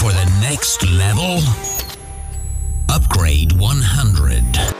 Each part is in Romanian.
for the next level? Upgrade 100.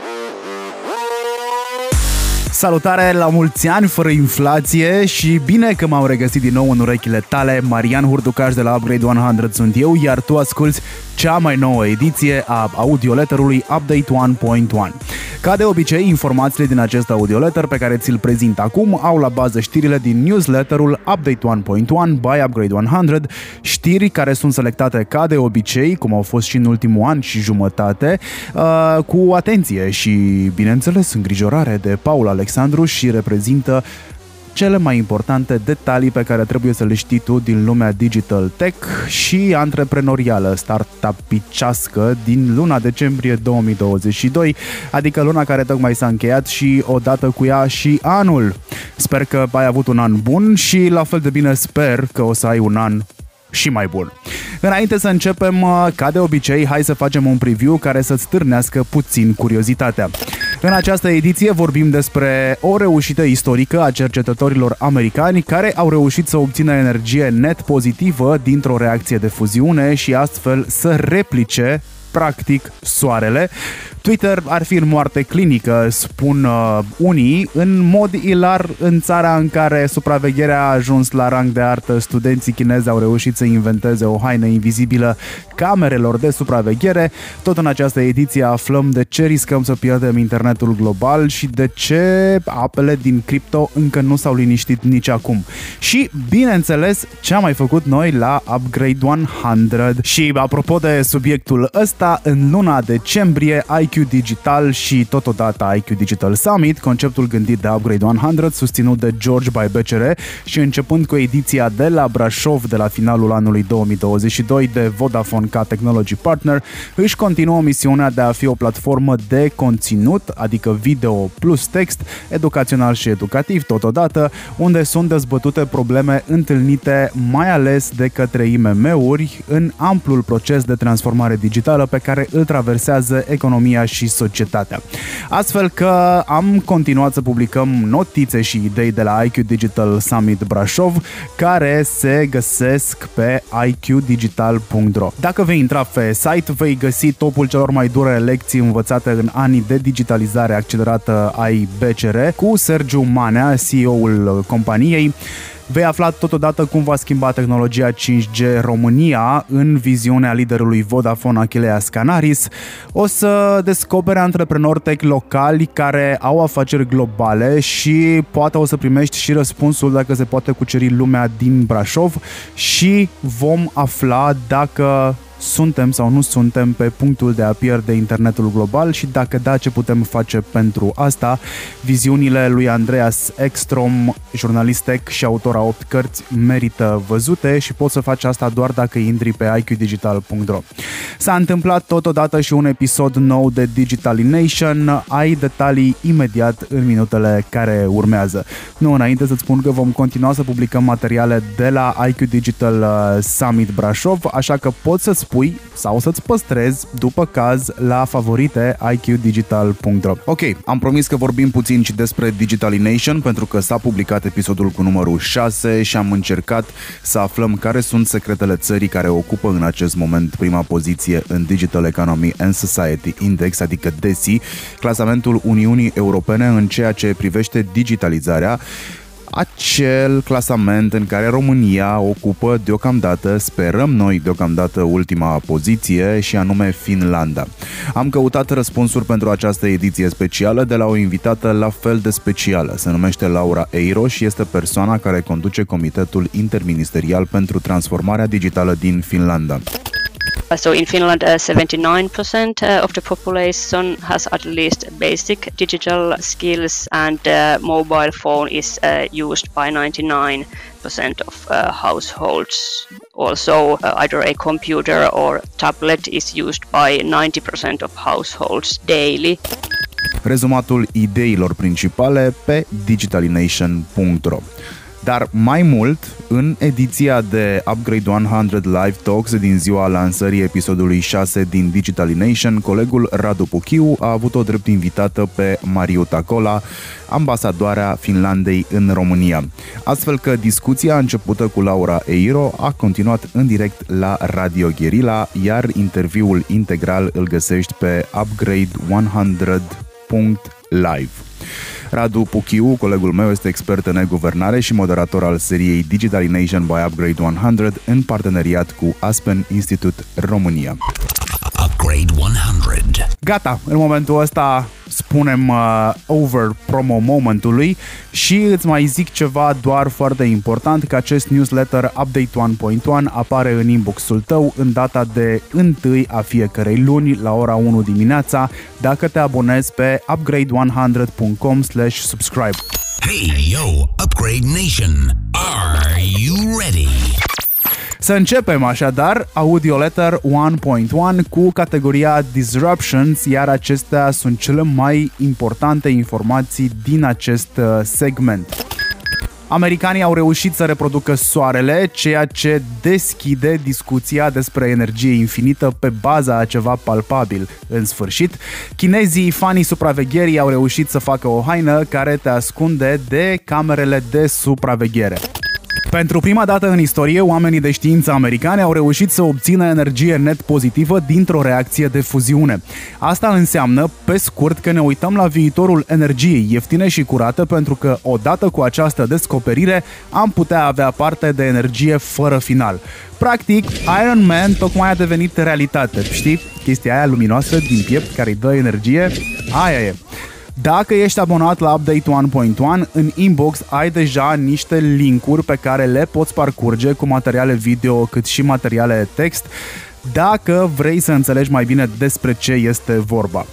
Salutare la mulți ani fără inflație și bine că m-am regăsit din nou în urechile tale. Marian Hurducaș de la Upgrade 100 sunt eu, iar tu asculti cea mai nouă ediție a audioletterului Update 1.1. Ca de obicei, informațiile din acest audioletter pe care ți-l prezint acum au la bază știrile din newsletterul Update 1.1 by Upgrade 100, știri care sunt selectate ca de obicei, cum au fost și în ultimul an și jumătate, uh, cu atenție și, bineînțeles, îngrijorare de Paul Alexandru și reprezintă cele mai importante detalii pe care trebuie să le știi tu din lumea digital tech și antreprenorială startupicească din luna decembrie 2022, adică luna care tocmai s-a încheiat și odată cu ea și anul. Sper că ai avut un an bun și la fel de bine sper că o să ai un an și mai bun. Înainte să începem, ca de obicei, hai să facem un preview care să-ți stârnească puțin curiozitatea. În această ediție vorbim despre o reușită istorică a cercetătorilor americani care au reușit să obțină energie net pozitivă dintr-o reacție de fuziune și astfel să replice practic soarele. Twitter ar fi în moarte clinică, spun uh, unii, în mod ilar în țara în care supravegherea a ajuns la rang de artă, studenții chinezi au reușit să inventeze o haină invizibilă camerelor de supraveghere. Tot în această ediție aflăm de ce riscăm să pierdem internetul global și de ce apele din cripto încă nu s-au liniștit nici acum. Și, bineînțeles, ce am mai făcut noi la Upgrade 100. Și apropo de subiectul ăsta, în luna decembrie IQ Digital și totodată IQ Digital Summit, conceptul gândit de Upgrade 100, susținut de George by BCR și începând cu ediția de la Brașov de la finalul anului 2022 de Vodafone ca Technology Partner, își continuă misiunea de a fi o platformă de conținut, adică video plus text, educațional și educativ totodată, unde sunt dezbătute probleme întâlnite mai ales de către IMM-uri în amplul proces de transformare digitală pe care îl traversează economia și societatea. Astfel că am continuat să publicăm notițe și idei de la IQ Digital Summit Brașov, care se găsesc pe iqdigital.ro. Dacă vei intra pe site, vei găsi topul celor mai dure lecții învățate în anii de digitalizare accelerată ai BCR cu Sergiu Manea, CEO-ul companiei, Vei afla totodată cum va schimba tehnologia 5G România în viziunea liderului Vodafone Achilleas Canaris. O să descoperi antreprenori tech locali care au afaceri globale și poate o să primești și răspunsul dacă se poate cuceri lumea din Brașov și vom afla dacă suntem sau nu suntem pe punctul de a pierde internetul global și dacă da, ce putem face pentru asta. Viziunile lui Andreas Ekstrom, jurnalist tech și autor a 8 cărți, merită văzute și poți să faci asta doar dacă intri pe iqdigital.ro. S-a întâmplat totodată și un episod nou de Digitalination. Ai detalii imediat în minutele care urmează. Nu înainte să-ți spun că vom continua să publicăm materiale de la IQ Digital uh, Summit Brașov, așa că poți să-ți spui sau să-ți păstrezi, după caz, la favorite iqdigital.ro. Ok, am promis că vorbim puțin și despre Digitalination pentru că s-a publicat episodul cu numărul 6 și am încercat să aflăm care sunt secretele țării care ocupă în acest moment prima poziție în Digital Economy and Society Index, adică DESI, clasamentul Uniunii Europene în ceea ce privește digitalizarea acel clasament în care România ocupă deocamdată, sperăm noi deocamdată, ultima poziție și anume Finlanda. Am căutat răspunsuri pentru această ediție specială de la o invitată la fel de specială. Se numește Laura Eiro și este persoana care conduce Comitetul Interministerial pentru Transformarea Digitală din Finlanda. So in Finland, uh, 79% uh, of the population has at least basic digital skills, and uh, mobile phone is uh, used by 99% of uh, households. Also, uh, either a computer or tablet is used by 90% of households daily. Rezumatul ideilor principale pe digitalination.ro Dar mai mult, în ediția de Upgrade 100 Live Talks din ziua lansării episodului 6 din Digital Nation, colegul Radu Puchiu a avut o drept invitată pe Mariu Tacola, ambasadoarea Finlandei în România. Astfel că discuția începută cu Laura Eiro a continuat în direct la Radio Guerilla, iar interviul integral îl găsești pe upgrade100.live. Radu Puchiu, colegul meu, este expert în e-guvernare și moderator al seriei Digital Nation by Upgrade 100 în parteneriat cu Aspen Institute România. Upgrade 100. Gata, în momentul ăsta spunem uh, over promo momentului și îți mai zic ceva doar foarte important că acest newsletter Update 1.1 apare în inboxul tău în data de 1 a fiecărei luni la ora 1 dimineața dacă te abonezi pe upgrade100.com subscribe. Hey, yo, Upgrade Nation. Are you ready? Să începem așadar Audio Letter 1.1 cu categoria Disruptions, iar acestea sunt cele mai importante informații din acest uh, segment. Americanii au reușit să reproducă soarele, ceea ce deschide discuția despre energie infinită pe baza a ceva palpabil. În sfârșit, chinezii fanii supravegherii au reușit să facă o haină care te ascunde de camerele de supraveghere. Pentru prima dată în istorie, oamenii de știință americane au reușit să obțină energie net pozitivă dintr-o reacție de fuziune. Asta înseamnă, pe scurt, că ne uităm la viitorul energiei ieftine și curată pentru că, odată cu această descoperire, am putea avea parte de energie fără final. Practic, Iron Man tocmai a devenit realitate, știi? Chestia aia luminoasă din piept care îi dă energie, aia e. Dacă ești abonat la Update 1.1, în inbox ai deja niște linkuri pe care le poți parcurge cu materiale video cât și materiale text dacă vrei să înțelegi mai bine despre ce este vorba.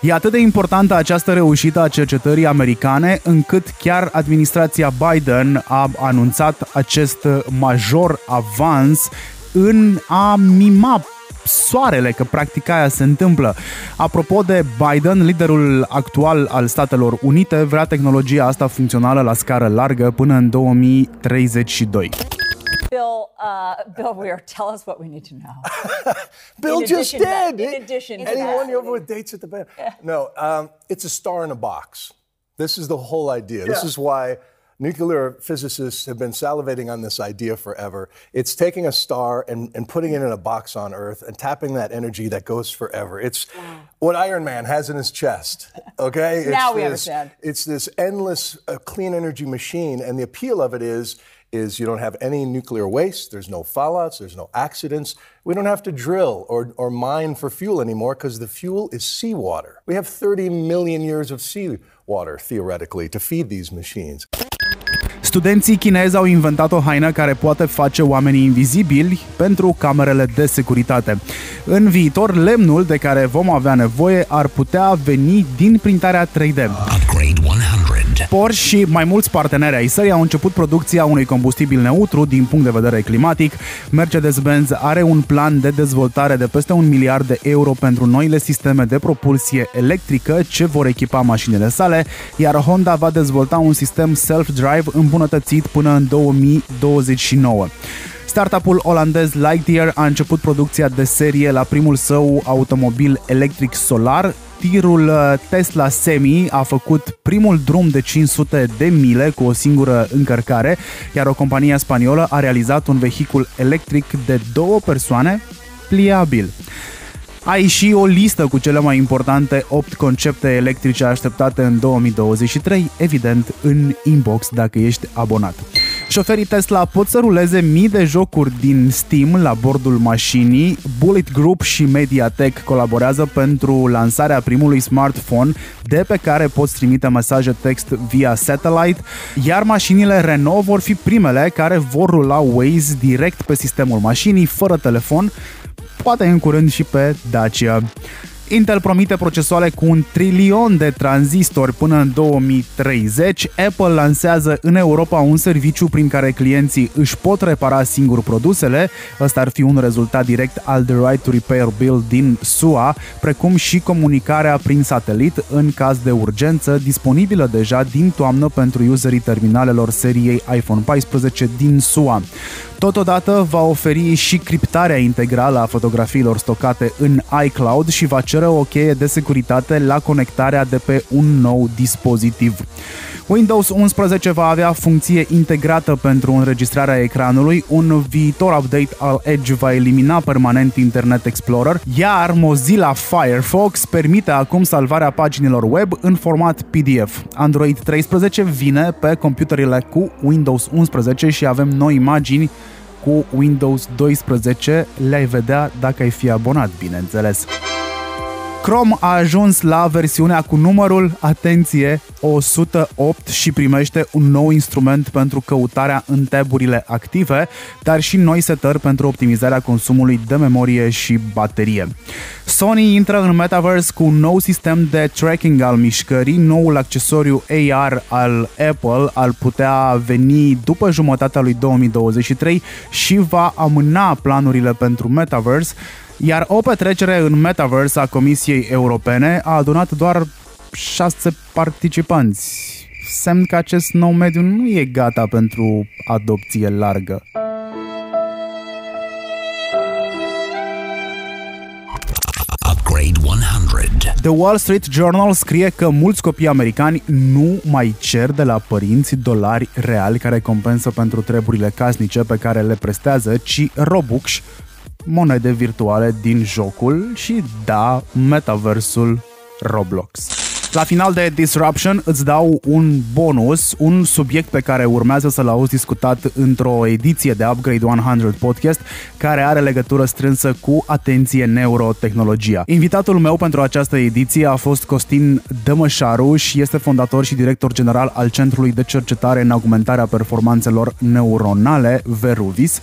E atât de importantă această reușită a cercetării americane încât chiar administrația Biden a anunțat acest major avans în a mima soarele, că practic aia se întâmplă. Apropo de Biden, liderul actual al Statelor Unite vrea tehnologia asta funcțională la scară largă până în 2032. Bill, uh, Bill Weir, tell us what we need to know. Bill In just addition to that- did. in addition to Anyone that. over with dates at the band? No, um, it's a star in a box. This is the whole idea. This is why nuclear physicists have been salivating on this idea forever. It's taking a star and, and putting it in a box on Earth and tapping that energy that goes forever. It's what Iron Man has in his chest. Okay? It's Now we this, understand. It's this endless uh, clean energy machine, and the appeal of it is is you don't have any nuclear waste. There's no fallouts. There's no accidents. We don't have to drill or, or mine for fuel anymore because the fuel is seawater. We have 30 million years of seawater theoretically to feed these machines. Studenții chinezi au inventat o haină care poate face oamenii invizibili pentru camerele de securitate. În viitor, lemnul de care vom avea nevoie ar putea veni din printarea 3D. Upgrade 100. Porsche și mai mulți parteneri ai săi au început producția unui combustibil neutru din punct de vedere climatic. Mercedes-Benz are un plan de dezvoltare de peste un miliard de euro pentru noile sisteme de propulsie electrică ce vor echipa mașinile sale, iar Honda va dezvolta un sistem self-drive îmbunătățit până în 2029. Startup-ul olandez Lightyear a început producția de serie la primul său automobil electric solar. Tirul uh, Tesla Semi a făcut primul drum de 500 de mile cu o singură încărcare, iar o companie spaniolă a realizat un vehicul electric de două persoane pliabil. Ai și o listă cu cele mai importante 8 concepte electrice așteptate în 2023, evident în inbox dacă ești abonat. Șoferii Tesla pot să ruleze mii de jocuri din Steam la bordul mașinii. Bullet Group și Mediatek colaborează pentru lansarea primului smartphone de pe care poți trimite mesaje text via satellite, iar mașinile Renault vor fi primele care vor rula Waze direct pe sistemul mașinii, fără telefon, poate în curând și pe Dacia. Intel promite procesoare cu un trilion de tranzistori până în 2030. Apple lansează în Europa un serviciu prin care clienții își pot repara singur produsele. Ăsta ar fi un rezultat direct al The Right to Repair Bill din SUA, precum și comunicarea prin satelit în caz de urgență, disponibilă deja din toamnă pentru userii terminalelor seriei iPhone 14 din SUA. Totodată va oferi și criptarea integrală a fotografiilor stocate în iCloud și va cere o cheie de securitate la conectarea de pe un nou dispozitiv. Windows 11 va avea funcție integrată pentru înregistrarea ecranului, un viitor update al Edge va elimina permanent Internet Explorer, iar Mozilla Firefox permite acum salvarea paginilor web în format PDF. Android 13 vine pe computerele cu Windows 11 și avem noi imagini cu Windows 12 le-ai vedea dacă ai fi abonat, bineînțeles. Chrome a ajuns la versiunea cu numărul, atenție, 108 și primește un nou instrument pentru căutarea în taburile active, dar și noi setări pentru optimizarea consumului de memorie și baterie. Sony intră în Metaverse cu un nou sistem de tracking al mișcării, noul accesoriu AR al Apple al putea veni după jumătatea lui 2023 și va amâna planurile pentru Metaverse, iar o petrecere în Metaverse a Comisiei Europene a adunat doar șase participanți. Semn că acest nou mediu nu e gata pentru adopție largă. Upgrade 100. The Wall Street Journal scrie că mulți copii americani nu mai cer de la părinți dolari reali care compensă pentru treburile casnice pe care le prestează, ci Robux, monede virtuale din jocul și, da, metaversul Roblox. La final de Disruption îți dau un bonus, un subiect pe care urmează să-l auzi discutat într-o ediție de Upgrade 100 Podcast care are legătură strânsă cu atenție neurotehnologia. Invitatul meu pentru această ediție a fost Costin Dămășaru și este fondator și director general al Centrului de Cercetare în Augmentarea Performanțelor Neuronale, Veruvis,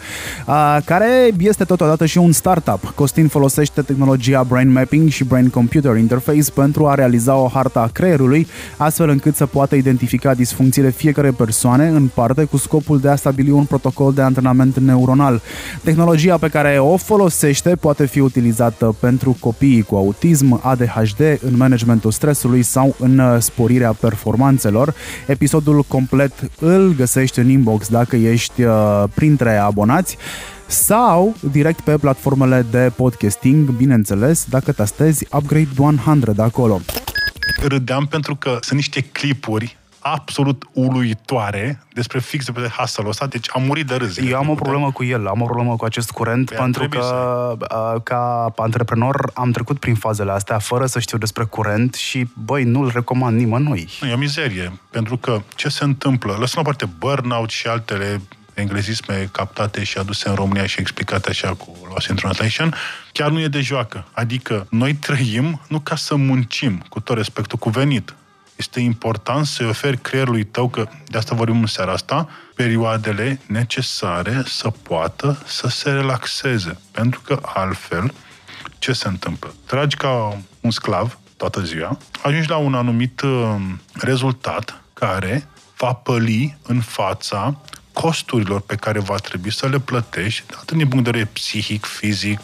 care este totodată și un startup. Costin folosește tehnologia Brain Mapping și Brain Computer Interface pentru a realiza o hartă a creierului, astfel încât să poată identifica disfuncțiile fiecare persoane în parte cu scopul de a stabili un protocol de antrenament neuronal. Tehnologia pe care o folosește poate fi utilizată pentru copiii cu autism, ADHD, în managementul stresului sau în uh, sporirea performanțelor. Episodul complet îl găsești în inbox dacă ești uh, printre abonați sau direct pe platformele de podcasting, bineînțeles, dacă tastezi Upgrade 100 acolo râdeam pentru că sunt niște clipuri absolut uluitoare despre fix de hustle ăsta, deci am murit de râs. Eu am o problemă cu el, am o problemă cu acest curent, Pe pentru că să... ca antreprenor am trecut prin fazele astea fără să știu despre curent și, băi, nu-l recomand nimănui. Nu, e o mizerie, pentru că ce se întâmplă? Lăsăm la parte burnout și altele englezisme captate și aduse în România și explicate așa cu Lost in Translation, chiar nu e de joacă. Adică noi trăim nu ca să muncim, cu tot respectul cuvenit. Este important să-i oferi creierului tău, că de asta vorbim în seara asta, perioadele necesare să poată să se relaxeze. Pentru că altfel, ce se întâmplă? Tragi ca un sclav toată ziua, ajungi la un anumit uh, rezultat care va păli în fața costurilor pe care va trebui să le plătești, atât din punct de vedere psihic, fizic,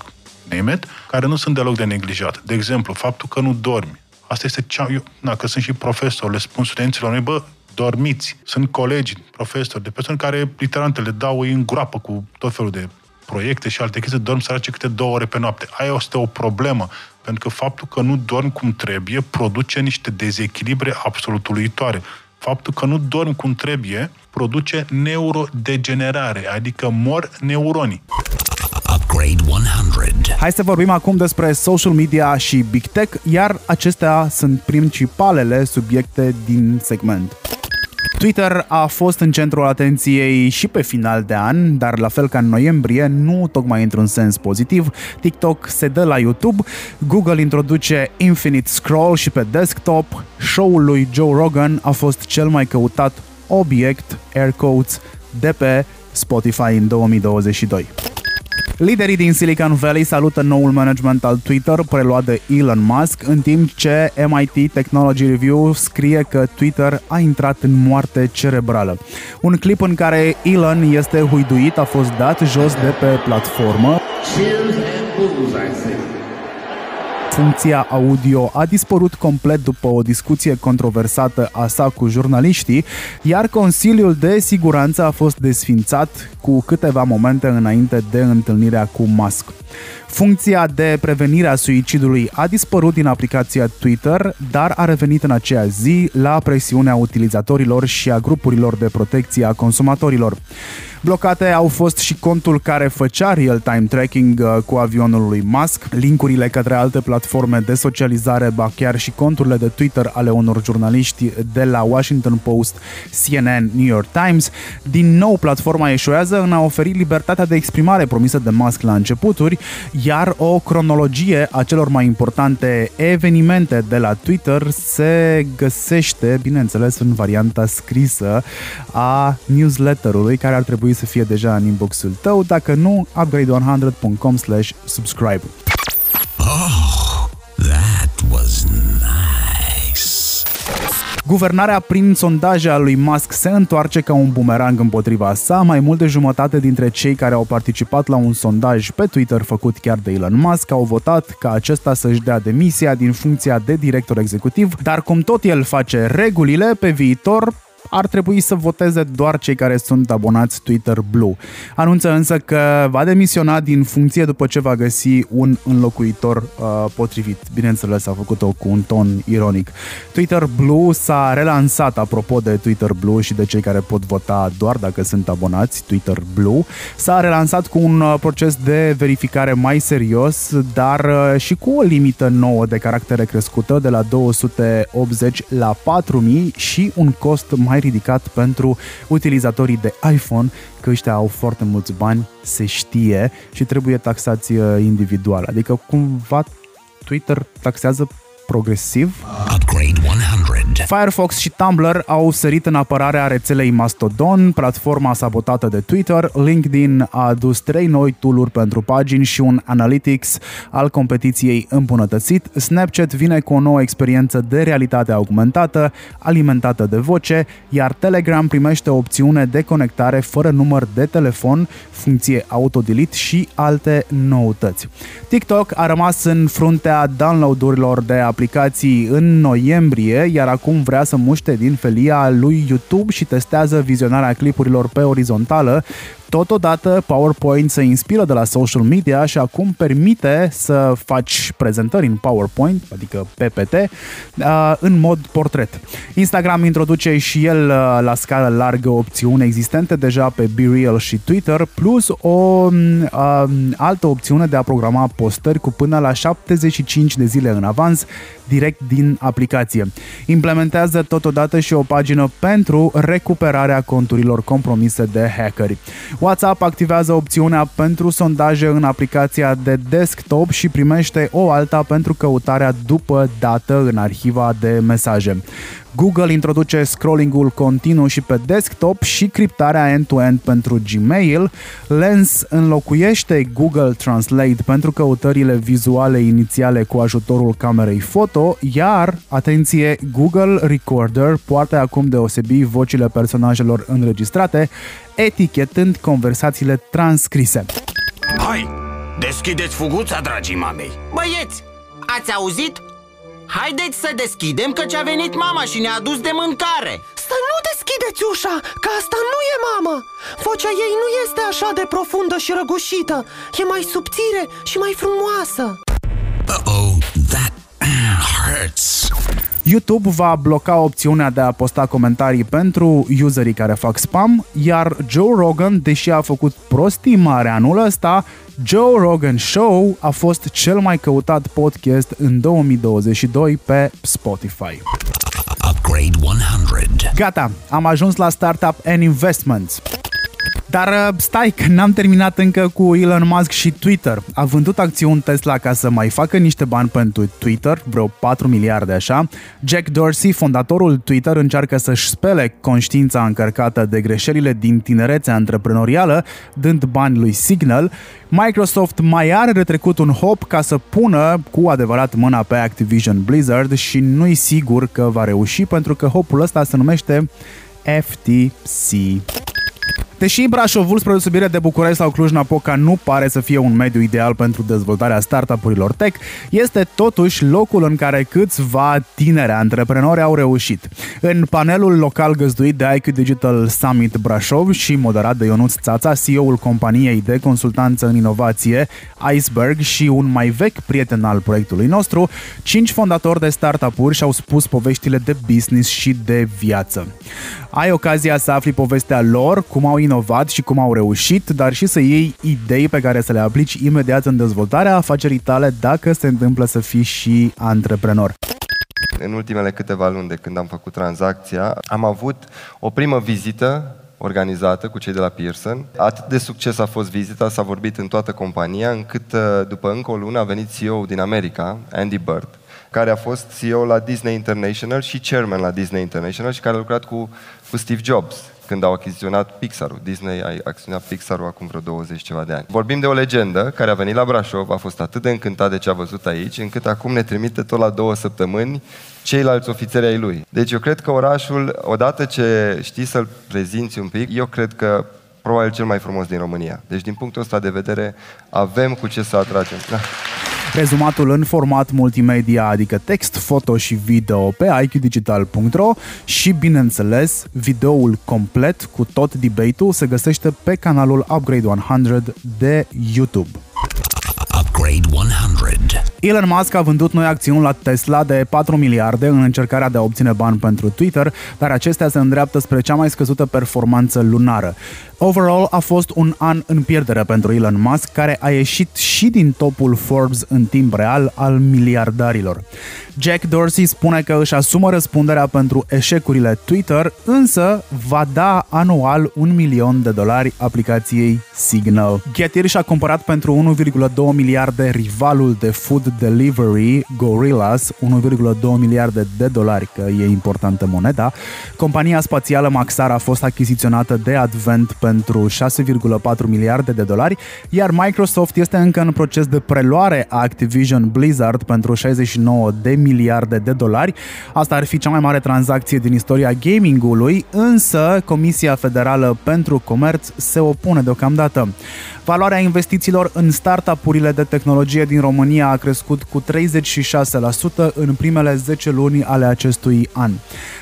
name it, care nu sunt deloc de neglijat. De exemplu, faptul că nu dormi. Asta este cea... Eu, na, că sunt și profesor, le spun studenților mei, bă, dormiți. Sunt colegi, profesori, de persoane care literalmente le dau în groapă cu tot felul de proiecte și alte chestii, dorm sărace câte două ore pe noapte. Aia este o problemă, pentru că faptul că nu dormi cum trebuie produce niște dezechilibre absolut uluitoare faptul că nu dormi cum trebuie produce neurodegenerare, adică mor neuronii. Upgrade 100. Hai să vorbim acum despre social media și big tech, iar acestea sunt principalele subiecte din segment. Twitter a fost în centrul atenției și pe final de an, dar la fel ca în noiembrie, nu tocmai într-un sens pozitiv. TikTok se dă la YouTube, Google introduce Infinite Scroll și pe desktop, show-ul lui Joe Rogan a fost cel mai căutat obiect, air quotes, de pe Spotify în 2022. Liderii din Silicon Valley salută noul management al Twitter preluat de Elon Musk, în timp ce MIT Technology Review scrie că Twitter a intrat în moarte cerebrală. Un clip în care Elon este huiduit a fost dat jos de pe platformă. Cheers and Funcția audio a dispărut complet după o discuție controversată a sa cu jurnaliștii, iar Consiliul de Siguranță a fost desfințat cu câteva momente înainte de întâlnirea cu Musk. Funcția de prevenire a suicidului a dispărut din aplicația Twitter, dar a revenit în aceea zi la presiunea utilizatorilor și a grupurilor de protecție a consumatorilor. Blocate au fost și contul care făcea real-time tracking uh, cu avionul lui Musk, linkurile către alte platforme de socializare, ba chiar și conturile de Twitter ale unor jurnaliști de la Washington Post, CNN, New York Times. Din nou, platforma eșuează în a oferi libertatea de exprimare promisă de Musk la începuturi, iar o cronologie a celor mai importante evenimente de la Twitter se găsește, bineînțeles, în varianta scrisă a newsletterului care ar trebui să fie deja în inboxul tău, dacă nu, upgrade100.com subscribe. Oh, that was Guvernarea prin sondaje a lui Musk se întoarce ca un bumerang împotriva sa. Mai mult de jumătate dintre cei care au participat la un sondaj pe Twitter făcut chiar de Elon Musk au votat ca acesta să-și dea demisia din funcția de director executiv, dar cum tot el face regulile, pe viitor ar trebui să voteze doar cei care sunt abonați Twitter Blue. Anunță însă că va demisiona din funcție după ce va găsi un înlocuitor uh, potrivit. Bineînțeles, a făcut-o cu un ton ironic. Twitter Blue s-a relansat, apropo de Twitter Blue și de cei care pot vota doar dacă sunt abonați, Twitter Blue, s-a relansat cu un uh, proces de verificare mai serios, dar uh, și cu o limită nouă de caractere crescută de la 280 la 4000 și un cost mai ridicat pentru utilizatorii de iPhone, că ăștia au foarte mulți bani, se știe și trebuie taxați uh, individual. Adică cumva Twitter taxează progresiv. Upgrade 100. Firefox și Tumblr au sărit în apărarea rețelei Mastodon, platforma sabotată de Twitter. LinkedIn a adus trei noi tool pentru pagini și un analytics al competiției îmbunătățit. Snapchat vine cu o nouă experiență de realitate augmentată, alimentată de voce, iar Telegram primește o opțiune de conectare fără număr de telefon, funcție autodelete și alte noutăți. TikTok a rămas în fruntea downloadurilor de aplicații aplicații în noiembrie, iar acum vrea să muște din felia lui YouTube și testează vizionarea clipurilor pe orizontală, Totodată, PowerPoint se inspiră de la social media și acum permite să faci prezentări în PowerPoint, adică PPT, uh, în mod portret. Instagram introduce și el uh, la scară largă opțiuni existente deja pe BeReal și Twitter, plus o um, altă opțiune de a programa postări cu până la 75 de zile în avans, direct din aplicație. Implementează totodată și o pagină pentru recuperarea conturilor compromise de hackeri. WhatsApp activează opțiunea pentru sondaje în aplicația de desktop și primește o alta pentru căutarea după dată în arhiva de mesaje. Google introduce scrollingul continuu și pe desktop și criptarea end-to-end pentru Gmail. Lens înlocuiește Google Translate pentru căutările vizuale inițiale cu ajutorul camerei foto, iar, atenție, Google Recorder poate acum deosebi vocile personajelor înregistrate, etichetând conversațiile transcrise. Hai, deschideți fuguța, dragii mamei! Băieți, ați auzit? Haideți să deschidem că a venit mama și ne-a adus de mâncare Să nu deschideți ușa, că asta nu e mama Vocea ei nu este așa de profundă și răgușită E mai subțire și mai frumoasă Uh-oh, that hurts YouTube va bloca opțiunea de a posta comentarii pentru userii care fac spam, iar Joe Rogan, deși a făcut prostii mare anul ăsta, Joe Rogan Show a fost cel mai căutat podcast în 2022 pe Spotify. Upgrade 100. Gata, am ajuns la Startup and Investments. Dar uh, stai că n-am terminat încă cu Elon Musk și Twitter. A vândut acțiuni Tesla ca să mai facă niște bani pentru Twitter, vreo 4 miliarde așa. Jack Dorsey, fondatorul Twitter, încearcă să-și spele conștiința încărcată de greșelile din tinerețea antreprenorială, dând bani lui Signal. Microsoft mai are retrecut un hop ca să pună cu adevărat mâna pe Activision Blizzard și nu-i sigur că va reuși pentru că hopul ăsta se numește FTC. Deși Brașovul, spre deosebire de București sau Cluj-Napoca, nu pare să fie un mediu ideal pentru dezvoltarea startup-urilor tech, este totuși locul în care câțiva tineri antreprenori au reușit. În panelul local găzduit de IQ Digital Summit Brașov și moderat de Ionuț Țața, CEO-ul companiei de consultanță în inovație Iceberg și un mai vechi prieten al proiectului nostru, cinci fondatori de startup-uri și-au spus poveștile de business și de viață. Ai ocazia să afli povestea lor, cum au inovat și cum au reușit, dar și să iei idei pe care să le aplici imediat în dezvoltarea afacerii tale dacă se întâmplă să fii și antreprenor. În ultimele câteva luni de când am făcut tranzacția, am avut o primă vizită organizată cu cei de la Pearson. Atât de succes a fost vizita, s-a vorbit în toată compania, încât uh, după încă o lună a venit CEO din America, Andy Bird, care a fost CEO la Disney International și chairman la Disney International și care a lucrat cu, cu Steve Jobs când au achiziționat Pixar-ul. Disney a achiziționat Pixar-ul acum vreo 20 ceva de ani. Vorbim de o legendă care a venit la Brașov, a fost atât de încântat de ce a văzut aici, încât acum ne trimite tot la două săptămâni ceilalți ofițeri ai lui. Deci eu cred că orașul, odată ce știi să-l prezinți un pic, eu cred că probabil cel mai frumos din România. Deci din punctul ăsta de vedere avem cu ce să atragem. Da. Rezumatul în format multimedia, adică text, foto și video pe iqdigital.ro și, bineînțeles, videoul complet cu tot debate-ul se găsește pe canalul Upgrade 100 de YouTube. Upgrade 100 Elon Musk a vândut noi acțiuni la Tesla de 4 miliarde în încercarea de a obține bani pentru Twitter, dar acestea se îndreaptă spre cea mai scăzută performanță lunară. Overall a fost un an în pierdere pentru Elon Musk, care a ieșit și din topul Forbes în timp real al miliardarilor. Jack Dorsey spune că își asumă răspunderea pentru eșecurile Twitter, însă va da anual un milion de dolari aplicației Signal. Getir și-a cumpărat pentru 1,2 miliarde rivalul de food delivery Gorillas, 1,2 miliarde de dolari, că e importantă moneda. Compania spațială Maxar a fost achiziționată de Advent pentru 6,4 miliarde de dolari, iar Microsoft este încă în proces de preluare a Activision Blizzard pentru 69 de miliarde de dolari. Asta ar fi cea mai mare tranzacție din istoria gamingului, însă Comisia Federală pentru Comerț se opune deocamdată. Valoarea investițiilor în startup-urile de tehnologie din România a crescut cu 36% în primele 10 luni ale acestui an.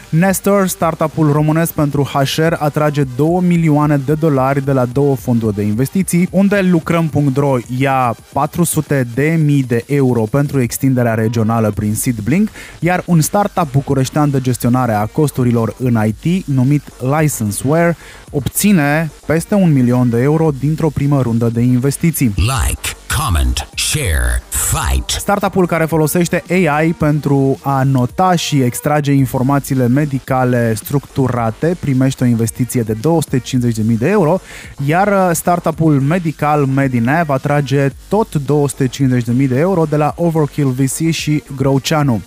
Nestor, startup-ul românesc pentru HR, atrage 2 milioane de dolari de la două fonduri de investiții, unde lucrăm.ro ia 400 de mii de euro pentru extinderea regională prin SeedBlink, iar un startup bucureștean de gestionare a costurilor în IT, numit Licenseware, obține peste un milion de euro dintr-o primă rundă de investiții. Like, comment, share, fight. Startup-ul care folosește AI pentru a nota și extrage informațiile medicale structurate primește o investiție de 250.000 de euro, iar startup-ul medical Medinev atrage tot 250.000 de euro de la Overkill VC și Growceanu.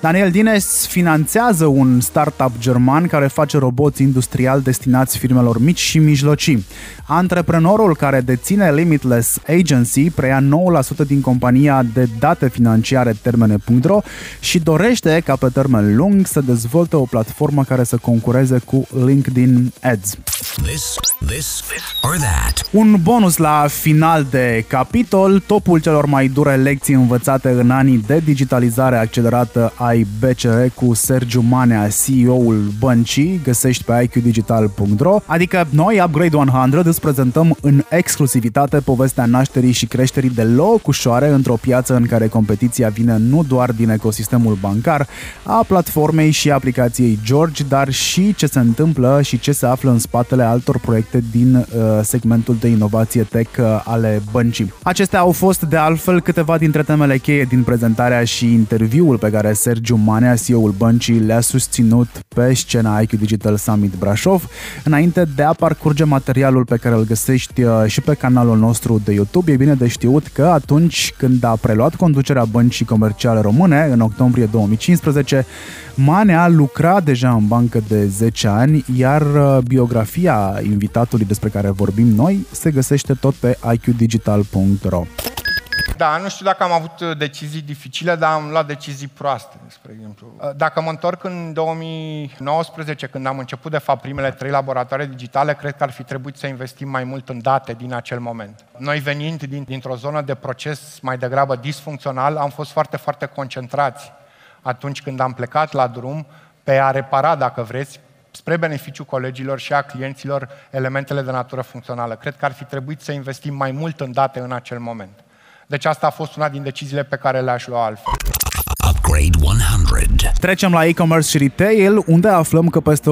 Daniel Dines finanțează un startup german care face roboți industrial destinați firmelor mici și mijlocii. Antreprenorul care deține Limitless Agency preia 9% din compania de date financiare termene.ro și dorește ca pe termen lung să dezvolte o platformă care să concureze cu LinkedIn Ads. This, this, or that. Un bonus la final de capitol, topul celor mai dure lecții învățate în anii de digitalizare accelerată ai BCR cu Sergiu Manea, CEO-ul băncii, găsești pe iqdigital.ro, adică noi, Upgrade 100, îți prezentăm în exclusivitate povestea nașterii și creșterii de locuri ușoare într-o piață în care competiția vine nu doar din ecosistemul bancar, a platformei și aplicației George, dar și ce se întâmplă și ce se află în spatele altor proiecte din uh, segmentul de inovație tech uh, ale băncii. Acestea au fost de altfel câteva dintre temele cheie din prezentarea și interviul pe care Sergiu Manea, CEO-ul băncii, le-a susținut pe scena IQ Digital Summit Brașov, înainte de a parcurge materialul pe care îl găsești uh, și pe canalul nostru de YouTube. E bine de știut că atunci când a preluat conducerea băncii comerciale române, în octombrie 2015, Manea lucra deja în bancă de 10 ani, iar uh, biografia invitatului despre care vorbim noi se găsește tot pe iqdigital.ro. Da, nu știu dacă am avut uh, decizii dificile, dar am luat decizii proaste, spre exemplu. Uh, dacă mă întorc în 2019, când am început, de fapt, primele trei laboratoare digitale, cred că ar fi trebuit să investim mai mult în date din acel moment. Noi venind din, dintr-o zonă de proces mai degrabă disfuncțional, am fost foarte, foarte concentrați atunci când am plecat la drum pe a repara, dacă vreți, spre beneficiul colegilor și a clienților elementele de natură funcțională. Cred că ar fi trebuit să investim mai mult în date în acel moment. Deci asta a fost una din deciziile pe care le-aș lua altfel. Upgrade 100. Trecem la e-commerce și retail, unde aflăm că peste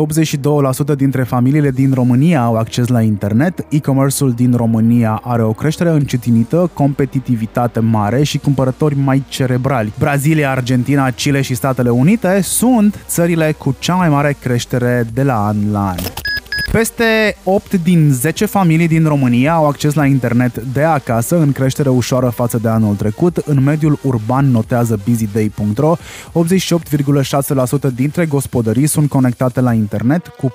82% dintre familiile din România au acces la internet. E-commerce-ul din România are o creștere încetinită, competitivitate mare și cumpărători mai cerebrali. Brazilia, Argentina, Chile și Statele Unite sunt țările cu cea mai mare creștere de la an la an. Peste 8 din 10 familii din România au acces la internet de acasă, în creștere ușoară față de anul trecut. În mediul urban, notează busyday.ro, 88,6% dintre gospodării sunt conectate la internet, cu 14,9%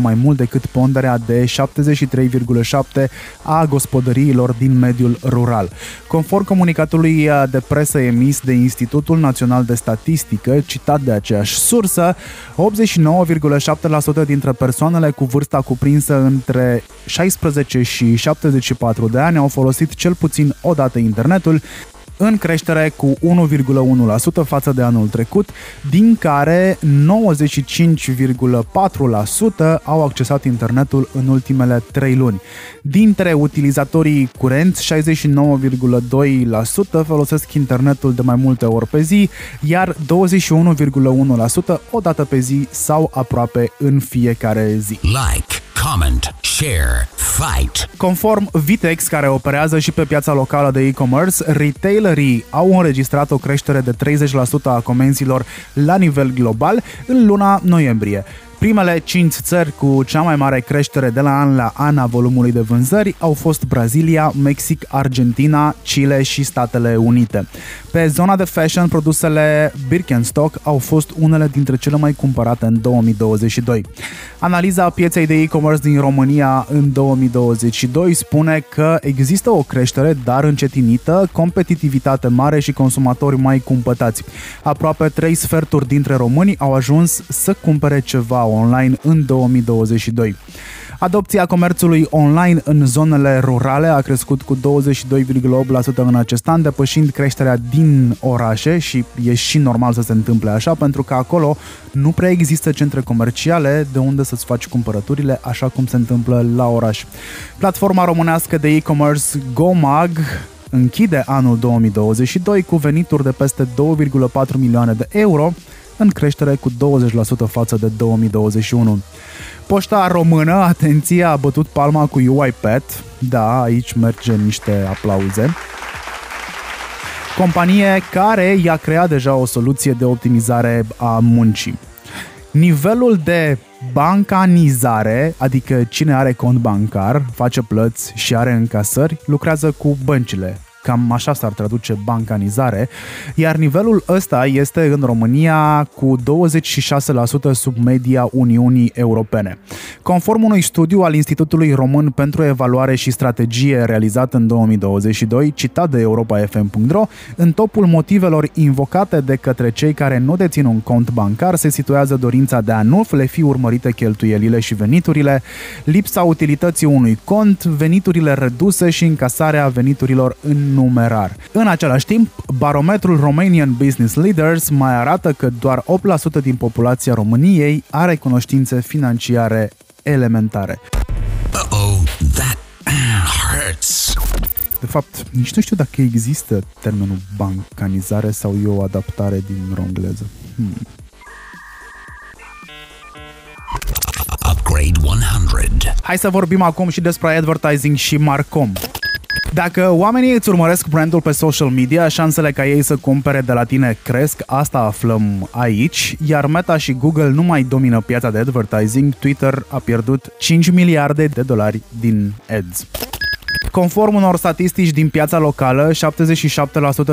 mai mult decât ponderea de 73,7% a gospodăriilor din mediul rural. Conform comunicatului de presă emis de Institutul Național de Statistică, citat de aceeași sursă, 89,7% 7% dintre persoanele cu vârsta cuprinsă între 16 și 74 de ani au folosit cel puțin o dată internetul, în creștere cu 1,1% față de anul trecut, din care 95,4% au accesat internetul în ultimele 3 luni. Dintre utilizatorii curenți, 69,2% folosesc internetul de mai multe ori pe zi, iar 21,1% o dată pe zi sau aproape în fiecare zi. Like comment, share, fight. Conform Vitex, care operează și pe piața locală de e-commerce, retailerii au înregistrat o creștere de 30% a comenzilor la nivel global în luna noiembrie. Primele 5 țări cu cea mai mare creștere de la an la an a volumului de vânzări au fost Brazilia, Mexic, Argentina, Chile și Statele Unite. Pe zona de fashion, produsele Birkenstock au fost unele dintre cele mai cumpărate în 2022. Analiza pieței de e-commerce din România în 2022 spune că există o creștere, dar încetinită, competitivitate mare și consumatori mai cumpătați. Aproape 3 sferturi dintre români au ajuns să cumpere ceva online în 2022. Adopția comerțului online în zonele rurale a crescut cu 22,8% în acest an, depășind creșterea din orașe și e și normal să se întâmple așa, pentru că acolo nu prea există centre comerciale de unde să-ți faci cumpărăturile așa cum se întâmplă la oraș. Platforma românească de e-commerce GoMag închide anul 2022 cu venituri de peste 2,4 milioane de euro, în creștere cu 20% față de 2021. Poșta română, atenție, a bătut palma cu UiPath. Da, aici merge niște aplauze. Companie care i-a creat deja o soluție de optimizare a muncii. Nivelul de bancanizare, adică cine are cont bancar, face plăți și are încasări, lucrează cu băncile, Cam așa s-ar traduce bancanizare, iar nivelul ăsta este în România cu 26% sub media Uniunii Europene. Conform unui studiu al Institutului Român pentru Evaluare și Strategie realizat în 2022, citat de europa.fm.ro, în topul motivelor invocate de către cei care nu dețin un cont bancar se situează dorința de a nu le fi urmărite cheltuielile și veniturile, lipsa utilității unui cont, veniturile reduse și încasarea veniturilor în numerar. În același timp, barometrul Romanian Business Leaders mai arată că doar 8% din populația României are cunoștințe financiare elementare. Uh-oh, that hurts. De fapt, nici nu știu dacă există termenul bancanizare sau e o adaptare din rongleză. Hmm. Upgrade 100. Hai să vorbim acum și despre advertising și Marcom. Dacă oamenii îți urmăresc brandul pe social media, șansele ca ei să cumpere de la tine cresc, asta aflăm aici, iar Meta și Google nu mai domină piața de advertising, Twitter a pierdut 5 miliarde de dolari din ads. Conform unor statistici din piața locală,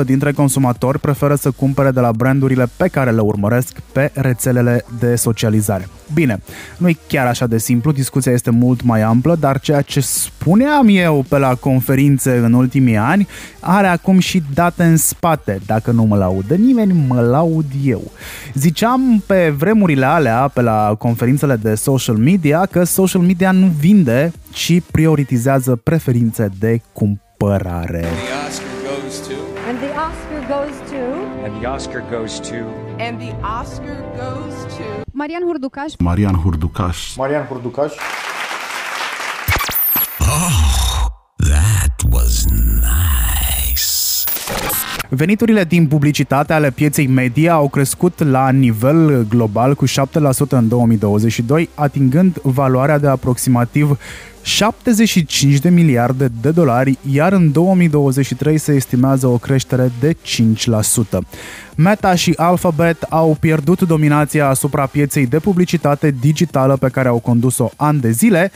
77% dintre consumatori preferă să cumpere de la brandurile pe care le urmăresc pe rețelele de socializare. Bine, nu e chiar așa de simplu, discuția este mult mai amplă, dar ceea ce spuneam eu pe la conferințe în ultimii ani are acum și date în spate. Dacă nu mă laudă nimeni, mă laud eu. Ziceam pe vremurile alea, pe la conferințele de social media, că social media nu vinde, ci prioritizează preferințe de cumpărare. And the Oscar goes to. And the Oscar goes to. And the Oscar goes to. Marian Hurducaș. Marian Hurducaș. Marian Hurducaș. Oh, that was nice. Veniturile din publicitate ale pieței media au crescut la nivel global cu 7% în 2022, atingând valoarea de aproximativ 75 de miliarde de dolari, iar în 2023 se estimează o creștere de 5%. Meta și Alphabet au pierdut dominația asupra pieței de publicitate digitală pe care au condus-o ani de zile,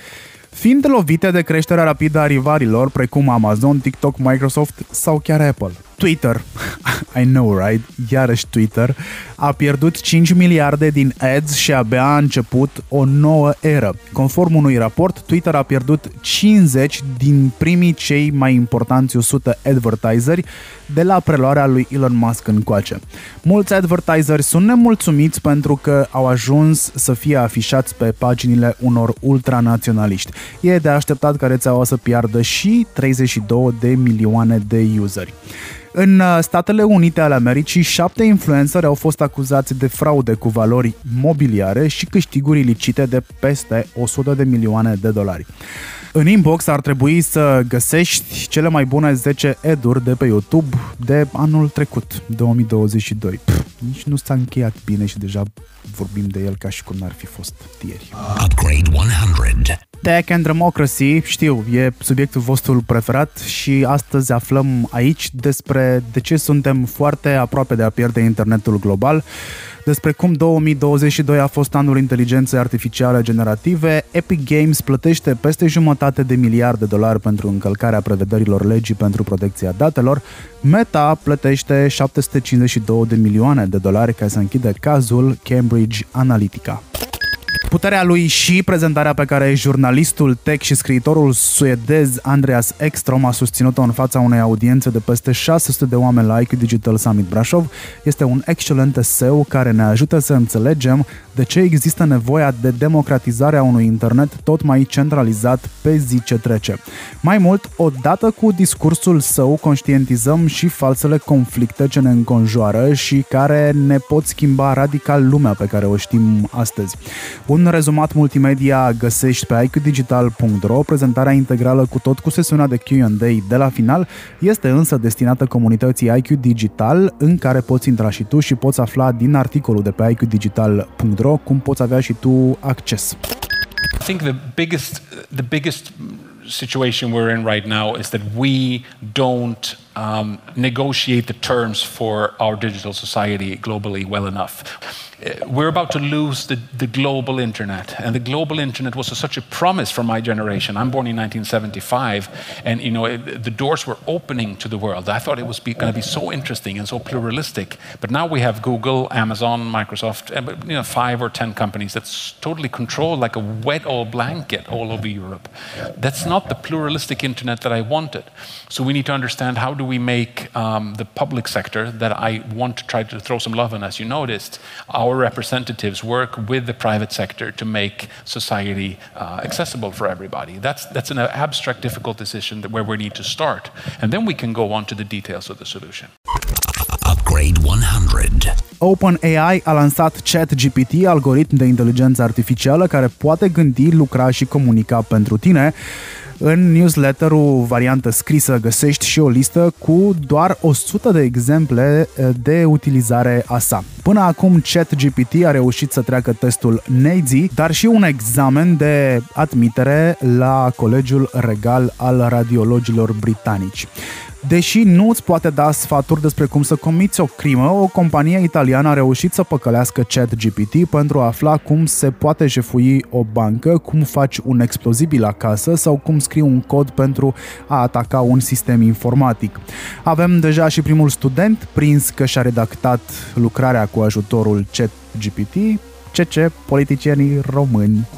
fiind lovite de creșterea rapidă a rivalilor precum Amazon, TikTok, Microsoft sau chiar Apple. Twitter, I know, right? Iarăși Twitter, a pierdut 5 miliarde din ads și abia a început o nouă eră. Conform unui raport, Twitter a pierdut 50 din primii cei mai importanți 100 advertiseri de la preluarea lui Elon Musk încoace. Mulți advertiseri sunt nemulțumiți pentru că au ajuns să fie afișați pe paginile unor ultranaționaliști. E de așteptat că rețeaua să piardă și 32 de milioane de useri. În uh, Statele Unite ale Americii, șapte influenceri au fost acuzați de fraude cu valori mobiliare și câștiguri ilicite de peste 100 de milioane de dolari. În inbox ar trebui să găsești cele mai bune 10 eduri de pe YouTube de anul trecut, 2022. Pff, nici nu s-a încheiat bine și deja vorbim de el ca și cum n-ar fi fost ieri. Upgrade 100. Tech and Democracy, știu, e subiectul vostru preferat și astăzi aflăm aici despre de ce suntem foarte aproape de a pierde internetul global, despre cum 2022 a fost anul inteligenței artificiale generative, Epic Games plătește peste jumătate de miliard de dolari pentru încălcarea prevederilor legii pentru protecția datelor, Meta plătește 752 de milioane de dolari ca să închide cazul Cambridge Analytica. Puterea lui și prezentarea pe care jurnalistul tech și scriitorul suedez Andreas Ekstrom a susținut-o în fața unei audiențe de peste 600 de oameni la IQ Digital Summit Brașov este un excelent eseu care ne ajută să înțelegem de ce există nevoia de democratizare a unui internet tot mai centralizat pe zi ce trece. Mai mult, odată cu discursul său, conștientizăm și falsele conflicte ce ne înconjoară și care ne pot schimba radical lumea pe care o știm astăzi. Un rezumat multimedia găsești pe iqdigital.ro, prezentarea integrală cu tot cu sesiunea de Q&A de la final este însă destinată comunității IQ Digital, în care poți intra și tu și poți afla din articolul de pe iqdigital.ro cum poți avea și tu acces. I think the biggest, the biggest situation we're in right now is that we don't um, negotiate the terms for our digital society globally well enough. Uh, we're about to lose the, the global internet, and the global internet was such a promise for my generation. I'm born in 1975, and you know it, the doors were opening to the world. I thought it was going to be so interesting and so pluralistic, but now we have Google, Amazon, Microsoft, and you know five or ten companies that's totally controlled like a wet old blanket all over Europe. That's not the pluralistic internet that I wanted. So we need to understand how do we make um, the public sector that I want to try to throw some love on, as you noticed, our representatives work with the private sector to make society uh, accessible for everybody. That's, that's an abstract, difficult decision that where we need to start. And then we can go on to the details of the solution. Upgrade 100. OpenAI a lansat ChatGPT, algoritm de inteligență artificială care poate gândi, lucra și comunica pentru tine. În newsletterul variantă scrisă găsești și o listă cu doar 100 de exemple uh, de utilizare a sa. Până acum ChatGPT a reușit să treacă testul NADI, dar și un examen de admitere la Colegiul Regal al Radiologilor Britanici. Deși nu îți poate da sfaturi despre cum să comiți o crimă, o companie italiană a reușit să păcălească ChatGPT pentru a afla cum se poate jefui o bancă, cum faci un explozibil acasă sau cum scrii un cod pentru a ataca un sistem informatic. Avem deja și primul student prins că și-a redactat lucrarea cu ajutorul ChatGPT, CC, politicienii români.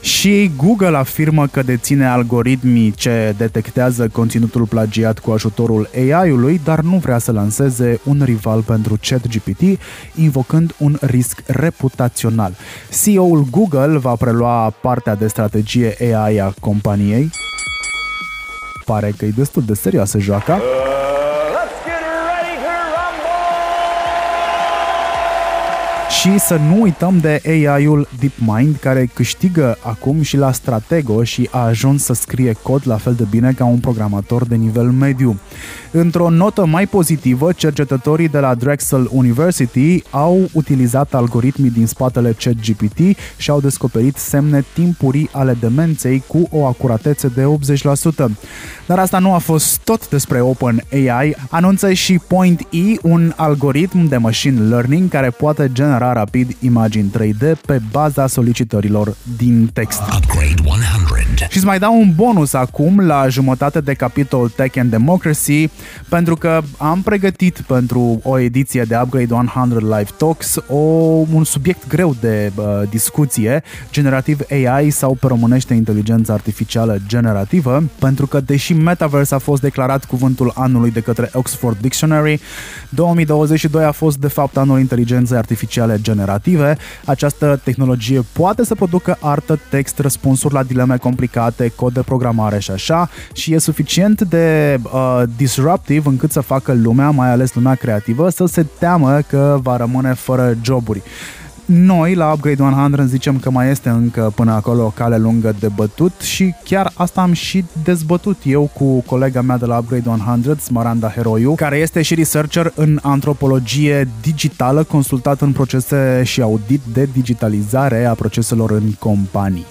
Și Google afirmă că deține algoritmii ce detectează conținutul plagiat cu ajutorul AI-ului, dar nu vrea să lanseze un rival pentru ChatGPT, invocând un risc reputațional. CEO-ul Google va prelua partea de strategie AI a companiei. Pare că e destul de serioasă joaca. Și să nu uităm de AI-ul DeepMind, care câștigă acum și la Stratego și a ajuns să scrie cod la fel de bine ca un programator de nivel mediu. Într-o notă mai pozitivă, cercetătorii de la Drexel University au utilizat algoritmii din spatele ChatGPT și au descoperit semne timpurii ale demenței cu o acuratețe de 80%. Dar asta nu a fost tot despre OpenAI, anunță și Point E, un algoritm de machine learning care poate genera rapid imagini 3D pe baza solicitărilor din text. Upgrade 100. Și îți mai dau un bonus acum la jumătate de capitol Tech and Democracy, pentru că am pregătit pentru o ediție de Upgrade 100 Live Talks o, un subiect greu de uh, discuție, generativ AI sau pe românește inteligența artificială generativă, pentru că deși Metaverse a fost declarat cuvântul anului de către Oxford Dictionary, 2022 a fost de fapt anul inteligenței artificiale generative. Această tehnologie poate să producă artă, text, răspunsuri la dileme complicate, cod de programare și așa și e suficient de uh, disruptive încât să facă lumea, mai ales lumea creativă, să se teamă că va rămâne fără joburi. Noi, la Upgrade 100, zicem că mai este încă până acolo o cale lungă de bătut și chiar asta am și dezbătut eu cu colega mea de la Upgrade 100, Smaranda Heroiu, care este și researcher în antropologie digitală, consultat în procese și audit de digitalizare a proceselor în companii.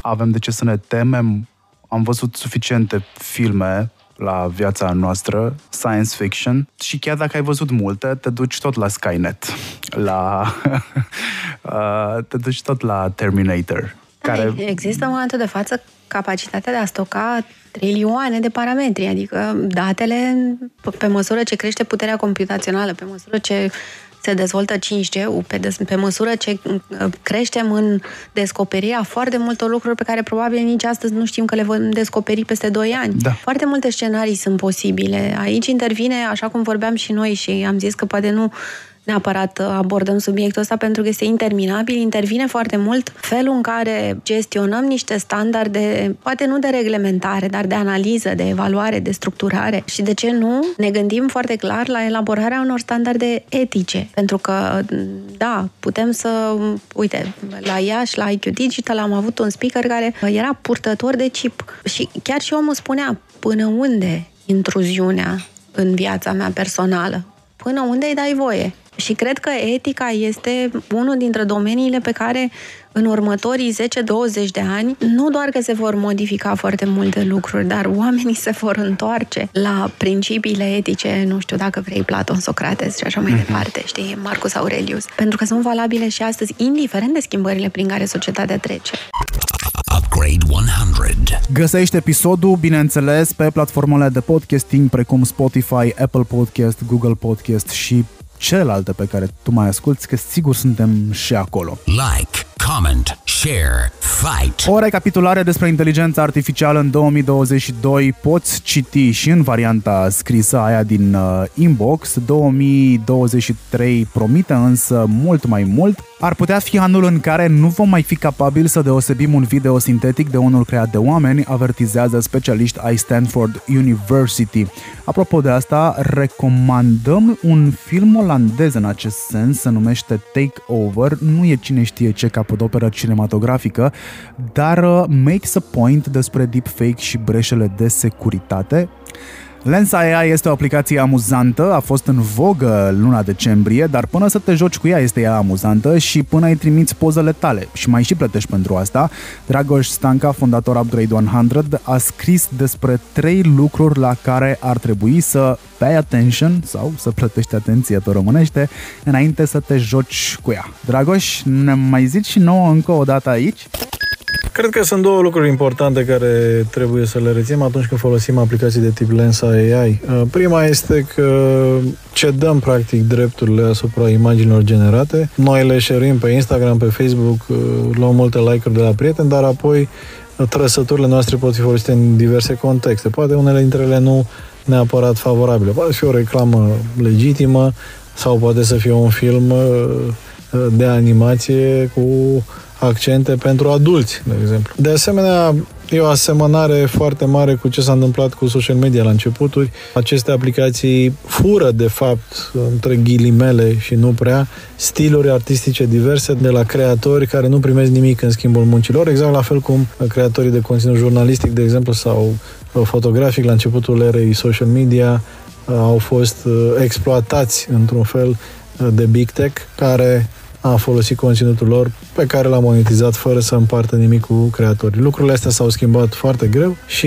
Avem de ce să ne temem. Am văzut suficiente filme la viața noastră, science fiction, și chiar dacă ai văzut multe, te duci tot la Skynet, la... uh, te duci tot la Terminator. Care... Există în momentul de față capacitatea de a stoca trilioane de parametri, adică datele, pe măsură ce crește puterea computațională, pe măsură ce se dezvoltă 5G-ul pe, des- pe măsură ce uh, creștem în descoperirea foarte multor lucruri pe care probabil nici astăzi nu știm că le vom descoperi peste 2 ani. Da. Foarte multe scenarii sunt posibile. Aici intervine, așa cum vorbeam și noi și am zis că poate nu neapărat abordăm subiectul ăsta pentru că este interminabil, intervine foarte mult felul în care gestionăm niște standarde, poate nu de reglementare, dar de analiză, de evaluare, de structurare. Și de ce nu ne gândim foarte clar la elaborarea unor standarde etice. Pentru că, da, putem să, uite, la Iași, la IQ Digital am avut un speaker care era purtător de chip. Și chiar și omul spunea până unde intruziunea în viața mea personală, până unde îi dai voie. Și cred că etica este unul dintre domeniile pe care în următorii 10-20 de ani nu doar că se vor modifica foarte multe lucruri, dar oamenii se vor întoarce la principiile etice, nu știu dacă vrei Platon, Socrates și așa mai mm-hmm. departe, știi, Marcus Aurelius, pentru că sunt valabile și astăzi, indiferent de schimbările prin care societatea trece. Upgrade 100. Găsești episodul, bineînțeles, pe platformele de podcasting precum Spotify, Apple Podcast, Google Podcast și celelalte pe care tu mai asculti, că sigur suntem și acolo. Like, comment, share, fight. O recapitulare despre inteligența artificială în 2022 poți citi și în varianta scrisă, aia din uh, inbox. 2023 promite însă mult mai mult. Ar putea fi anul în care nu vom mai fi capabili să deosebim un video sintetic de unul creat de oameni, avertizează specialiști ai Stanford University. Apropo de asta, recomandăm un film olandez în acest sens, se numește Take Over, nu e cine știe ce capodoperă cinematografică, dar uh, makes a point despre deepfake și breșele de securitate. Lensa AI este o aplicație amuzantă, a fost în vogă luna decembrie, dar până să te joci cu ea este ea amuzantă și până îi trimiți pozele tale și mai și plătești pentru asta. Dragoș Stanca, fondator Upgrade 100, a scris despre trei lucruri la care ar trebui să pay attention sau să plătești atenție pe românește înainte să te joci cu ea. Dragoș, ne mai zici și nouă încă o dată aici? Cred că sunt două lucruri importante care trebuie să le reținem atunci când folosim aplicații de tip Lensa AI. Uh, prima este că cedăm practic drepturile asupra imaginilor generate. Noi le share pe Instagram, pe Facebook, uh, luăm multe like-uri de la prieteni, dar apoi uh, trăsăturile noastre pot fi folosite în diverse contexte. Poate unele dintre ele nu neapărat favorabile. Poate fi o reclamă legitimă sau poate să fie un film de animație cu accente pentru adulți, de exemplu. De asemenea, e o asemănare foarte mare cu ce s-a întâmplat cu social media la începuturi. Aceste aplicații fură, de fapt, între ghilimele și nu prea, stiluri artistice diverse de la creatori care nu primesc nimic în schimbul muncilor, exact la fel cum creatorii de conținut jurnalistic, de exemplu, sau fotografic la începutul erei social media au fost uh, exploatați într-un fel uh, de big tech care a folosit conținutul lor pe care l-a monetizat fără să împartă nimic cu creatorii. Lucrurile astea s-au schimbat foarte greu și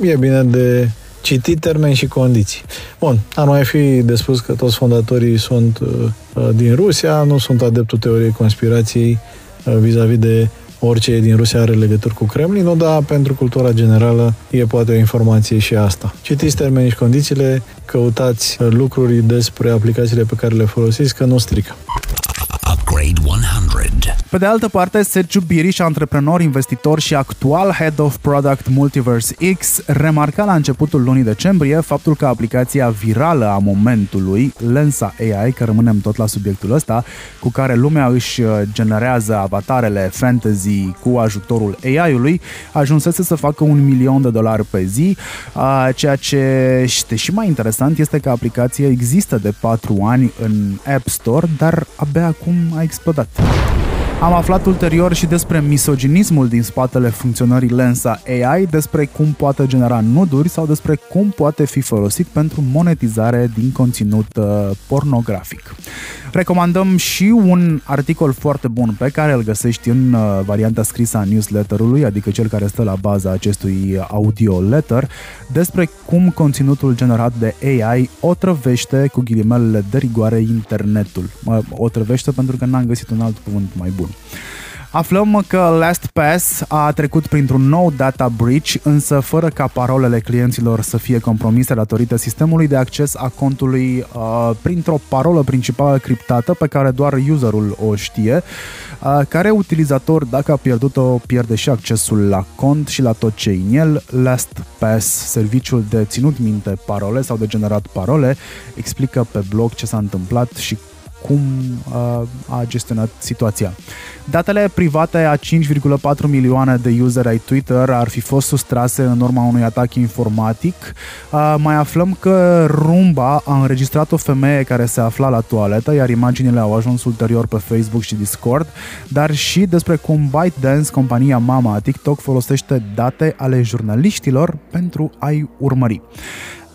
e bine de citit termeni și condiții. Bun, ar mai fi de spus că toți fondatorii sunt uh, uh din Rusia, nu sunt adeptul teoriei conspirației uh, vis-a-vis de orice din Rusia are legături cu Kremlinul, dar pentru cultura generală e poate o informație și asta. Citiți termenii și condițiile, căutați uh, lucruri despre aplicațiile pe care le folosiți, că nu strică. Upgrade 100. Pe de altă parte, Sergiu Biriș, antreprenor, investitor și actual Head of Product Multiverse X, remarca la începutul lunii decembrie faptul că aplicația virală a momentului, Lensa AI, că rămânem tot la subiectul ăsta, cu care lumea își uh, generează avatarele fantasy cu ajutorul AI-ului, ajunsese să facă un milion de dolari pe zi, ceea ce este și mai interesant este că aplicația există de 4 ani în App Store, dar abia acum a explodat. Am aflat ulterior și despre misoginismul din spatele funcționării Lensa AI, despre cum poate genera nuduri sau despre cum poate fi folosit pentru monetizare din conținut uh, pornografic. Recomandăm și un articol foarte bun pe care îl găsești în uh, varianta scrisă a newsletterului, adică cel care stă la baza acestui audio letter, despre cum conținutul generat de AI otrăvește cu ghilimelele de rigoare internetul. Mă otrăvește pentru că n-am găsit un alt cuvânt mai bun. Aflăm că LastPass a trecut printr-un nou data breach, însă fără ca parolele clienților să fie compromise datorită sistemului de acces a contului uh, printr-o parolă principală criptată pe care doar userul o știe, uh, care utilizator, dacă a pierdut-o, pierde și accesul la cont și la tot ce în el. LastPass, serviciul de ținut minte parole sau de generat parole, explică pe blog ce s-a întâmplat și cum uh, a gestionat situația. Datele private a 5,4 milioane de useri ai Twitter ar fi fost sustrase în urma unui atac informatic. Uh, mai aflăm că Rumba a înregistrat o femeie care se afla la toaletă, iar imaginile au ajuns ulterior pe Facebook și Discord, dar și despre cum ByteDance, compania mama a TikTok, folosește date ale jurnaliștilor pentru a-i urmări.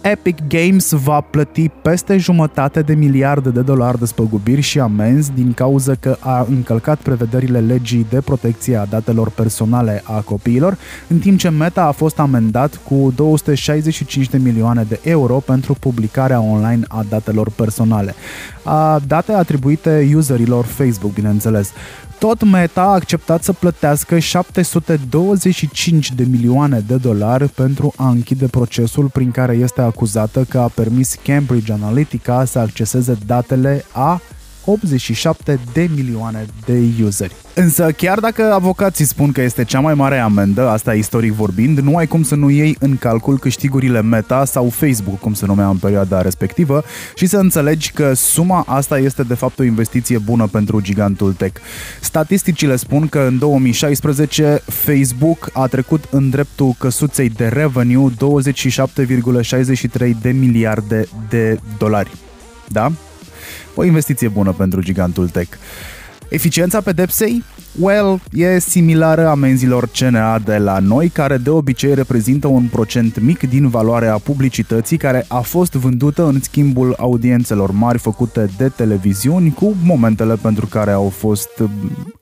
Epic Games va plăti peste jumătate de miliarde de dolari de spăgubiri și amenzi din cauza că a încălcat prevederile legii de protecție a datelor personale a copiilor, în timp ce Meta a fost amendat cu 265 de milioane de euro pentru publicarea online a datelor personale. A date atribuite userilor Facebook, bineînțeles. Tot Meta a acceptat să plătească 725 de milioane de dolari pentru a închide procesul prin care este acuzată că a permis Cambridge Analytica să acceseze datele a 87 de milioane de useri. Însă, chiar dacă avocații spun că este cea mai mare amendă, asta istoric vorbind, nu ai cum să nu iei în calcul câștigurile Meta sau Facebook, cum se numea în perioada respectivă, și să înțelegi că suma asta este de fapt o investiție bună pentru gigantul tech. Statisticile spun că în 2016 Facebook a trecut în dreptul căsuței de revenue 27,63 de miliarde de dolari. Da? O investiție bună pentru gigantul tech. Eficiența pedepsei? Well, e similară amenzilor CNA de la noi, care de obicei reprezintă un procent mic din valoarea publicității care a fost vândută în schimbul audiențelor mari făcute de televiziuni cu momentele pentru care au fost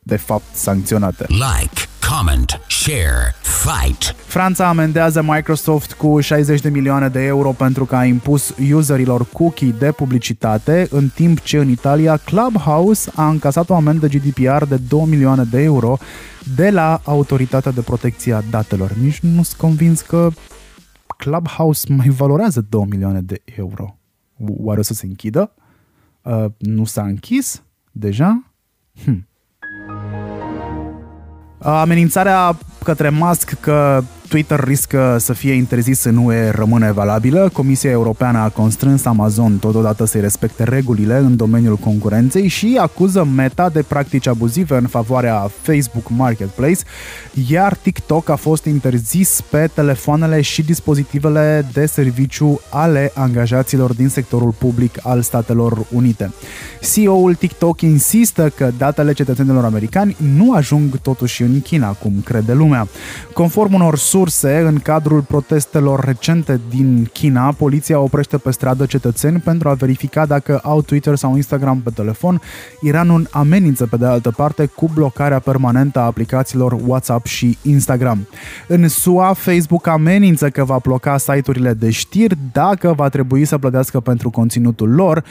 de fapt sancționate. Like, comment, share, fight. Franța amendează Microsoft cu 60 de milioane de euro pentru că a impus userilor cookie de publicitate, în timp ce în Italia Clubhouse a încasat o amendă GDPR de 2 milioane de euro de la Autoritatea de Protecție a Datelor. Nici nu sunt convins că Clubhouse mai valorează 2 milioane de euro. Oare o să se închidă? Uh, nu s-a închis deja? Hm. Amenințarea către Musk că Twitter riscă să fie interzis în UE rămâne valabilă. Comisia Europeană a constrâns Amazon totodată să-i respecte regulile în domeniul concurenței și acuză Meta de practici abuzive în favoarea Facebook Marketplace, iar TikTok a fost interzis pe telefoanele și dispozitivele de serviciu ale angajaților din sectorul public al Statelor Unite. CEO-ul TikTok insistă că datele cetățenilor americani nu ajung totuși în China, cum crede lumea. Conform unor surse, în cadrul protestelor recente din China, poliția oprește pe stradă cetățeni pentru a verifica dacă au Twitter sau Instagram pe telefon. Iranul amenință pe de altă parte cu blocarea permanentă a aplicațiilor WhatsApp și Instagram. În SUA, Facebook amenință că va bloca site-urile de știri dacă va trebui să plătească pentru conținutul lor.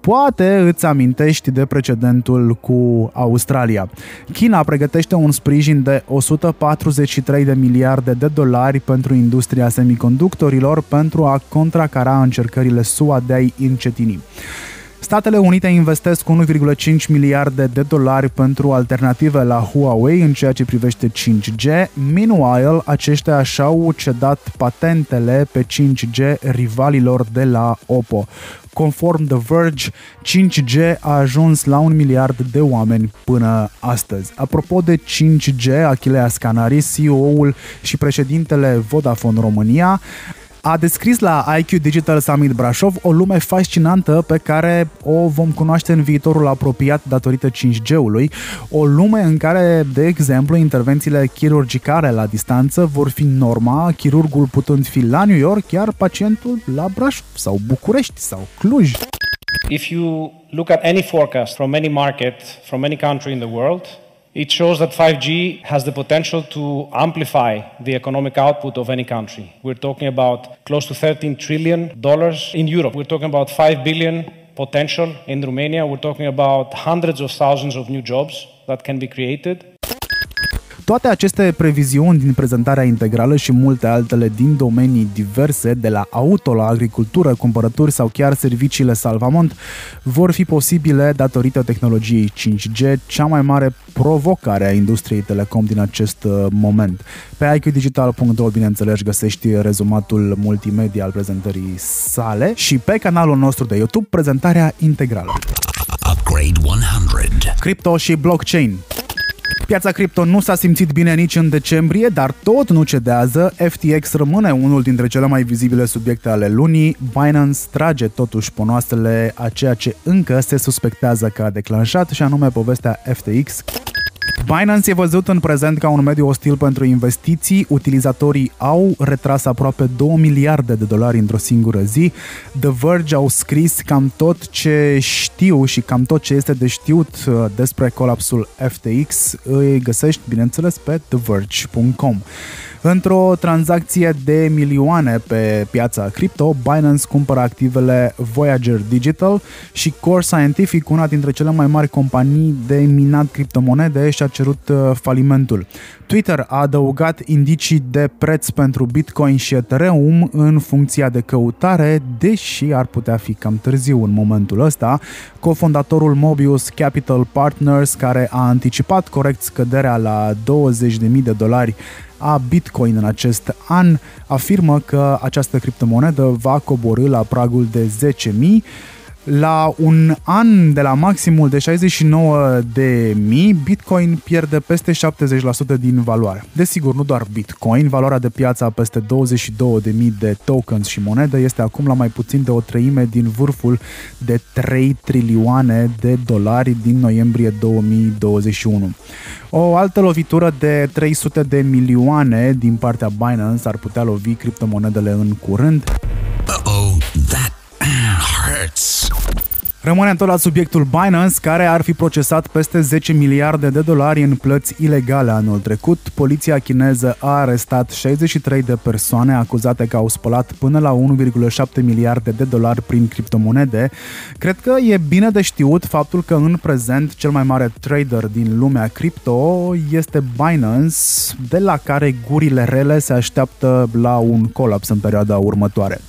Poate îți amintești de precedentul cu Australia. China pregătește un sprijin de 143 de miliarde de dolari pentru industria semiconductorilor pentru a contracara încercările SUA de a-i încetini. Statele Unite investesc 1,5 miliarde de dolari pentru alternative la Huawei în ceea ce privește 5G. Meanwhile, aceștia și-au cedat patentele pe 5G rivalilor de la Oppo. Conform The Verge, 5G a ajuns la un miliard de oameni până astăzi. Apropo de 5G, Achilea Scanari, CEO-ul și președintele Vodafone România, a descris la IQ Digital Summit Brașov o lume fascinantă pe care o vom cunoaște în viitorul apropiat datorită 5G-ului, o lume în care, de exemplu, intervențiile chirurgicale la distanță vor fi norma, chirurgul putând fi la New York, iar pacientul la Brașov sau București sau Cluj. If you look at any forecast from any market, from any country in the world, it shows that 5G has the potential to amplify the economic output of any country. We're talking about close to 13 trillion dollars in Europe. We're talking about 5 billion potential in Romania. We're talking about hundreds of thousands of new jobs that can be created. Toate aceste previziuni din prezentarea integrală și multe altele din domenii diverse, de la auto la agricultură, cumpărături sau chiar serviciile Salvamont, vor fi posibile datorită tehnologiei 5G, cea mai mare provocare a industriei telecom din acest uh, moment. Pe iqdigital.ro, bineînțeles, găsești rezumatul multimedia al prezentării sale și pe canalul nostru de YouTube prezentarea integrală. Upgrade 100. Crypto și blockchain. Piața cripto nu s-a simțit bine nici în decembrie, dar tot nu cedează. FTX rămâne unul dintre cele mai vizibile subiecte ale lunii. Binance trage totuși ponoastele a ceea ce încă se suspectează că a declanșat, și anume povestea FTX. Binance e văzut în prezent ca un mediu ostil pentru investiții. Utilizatorii au retras aproape 2 miliarde de dolari într-o singură zi. The Verge au scris cam tot ce știu și cam tot ce este de știut uh, despre colapsul FTX. Îi găsești, bineînțeles, pe theverge.com. Într-o tranzacție de milioane pe piața cripto, Binance cumpără activele Voyager Digital și Core Scientific, una dintre cele mai mari companii de minat criptomonede, și-a cerut uh, falimentul. Twitter a adăugat indicii de preț pentru Bitcoin și Ethereum în funcția de căutare, deși ar putea fi cam târziu în momentul ăsta. Cofondatorul Mobius Capital Partners, care a anticipat corect scăderea la 20.000 de dolari a Bitcoin în acest an, afirmă că această criptomonedă va coborâ la pragul de 10.000 La un an de la maximul de 69 de mii, Bitcoin pierde peste 70% din valoare. Desigur, nu doar Bitcoin, valoarea de piață a peste 22 de mii de tokens și monede este acum la mai puțin de o treime din vârful de 3 trilioane de dolari din noiembrie 2021. O altă lovitură de 300 de milioane din partea Binance ar putea lovi criptomonedele în curând. Uh-oh, that hurts. Rămânem tot la subiectul Binance, care ar fi procesat peste 10 miliarde de dolari în plăți ilegale anul trecut. Poliția chineză a arestat 63 de persoane acuzate că au spălat până la 1,7 miliarde de dolari prin criptomonede. Cred că e bine de știut faptul că în prezent cel mai mare trader din lumea cripto este Binance, de la care gurile rele se așteaptă la un colaps în perioada următoare.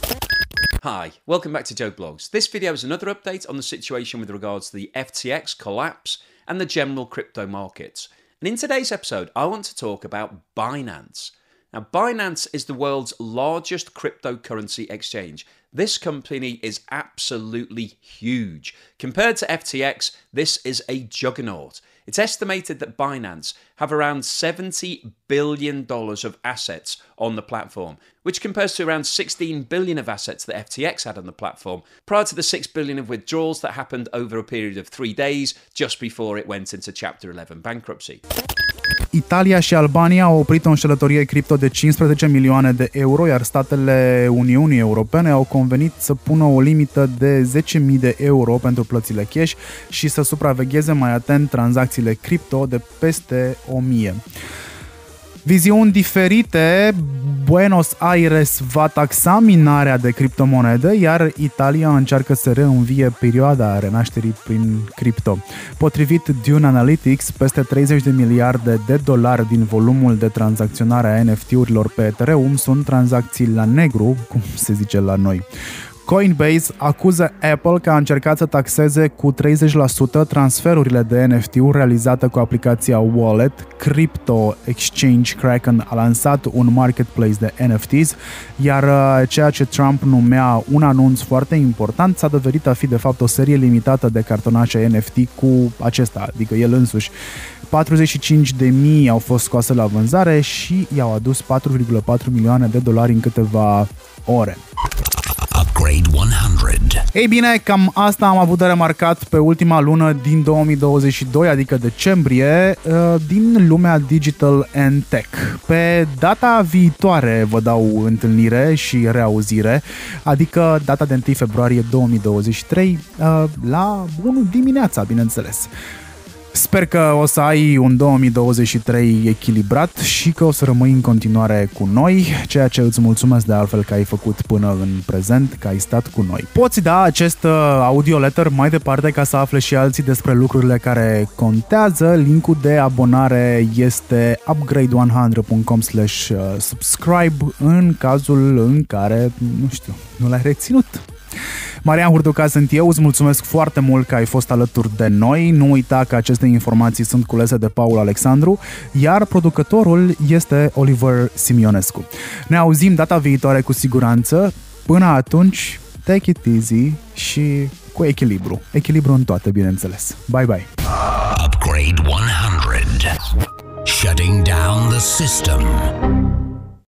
Hi, welcome back to Joe Blogs. This video is another update on the situation with regards to the FTX collapse and the general crypto markets. And in today's episode, I want to talk about Binance. Now, Binance is the world's largest cryptocurrency exchange. This company is absolutely huge. Compared to FTX, this is a juggernaut. It's estimated that Binance have around $70 billion of assets on the platform, which compares to around 16 billion of assets that FTX had on the platform, prior to the 6 billion of withdrawals that happened over a period of three days just before it went into Chapter 11 bankruptcy. Italia și Albania au oprit o înșelătorie cripto de 15 milioane de euro, iar statele Uniunii Europene au convenit să pună o limită de 10.000 de euro pentru plățile cash și să supravegheze mai atent tranzacțiile cripto de peste 1000. Viziuni diferite, Buenos Aires va taxa minarea de criptomonede, iar Italia încearcă să reînvie perioada renașterii prin cripto. Potrivit Dune Analytics, peste 30 de miliarde de dolari din volumul de tranzacționare a NFT-urilor pe Ethereum sunt tranzacții la negru, cum se zice la noi. Coinbase acuză Apple că a încercat să taxeze cu 30% transferurile de NFT-uri realizate cu aplicația Wallet. Crypto Exchange Kraken a lansat un marketplace de NFTs, iar uh, ceea ce Trump numea un anunț foarte important s-a dovedit a fi de fapt o serie limitată de cartonașe NFT cu acesta, adică el însuși. 45 de mii au fost scoase la vânzare și i-au adus 4,4 milioane de dolari în câteva ore. Upgrade 100. Ei bine, cam asta am avut de remarcat pe ultima lună din 2022, adică decembrie, uh, din lumea digital and tech. Pe data viitoare vă dau întâlnire și reauzire, adică data de 1 februarie 2023, uh, la 1 dimineața, bineînțeles. Sper că o să ai un 2023 echilibrat și că o să rămâi în continuare cu noi, ceea ce îți mulțumesc de altfel că ai făcut până în prezent, că ai stat cu noi. Poți da acest uh, audio letter mai departe ca să afle și alții despre lucrurile care contează. Linkul de abonare este upgrade100.com slash uh, subscribe în cazul în care, nu știu, nu l-ai reținut. Marian Hurduca sunt eu, îți mulțumesc foarte mult că ai fost alături de noi. Nu uita că aceste informații sunt culese de Paul Alexandru, iar producătorul este Oliver Simionescu. Ne auzim data viitoare cu siguranță. Până atunci, take it easy și cu echilibru. Echilibru în toate, bineînțeles. Bye bye! Upgrade 100. Shutting down the system.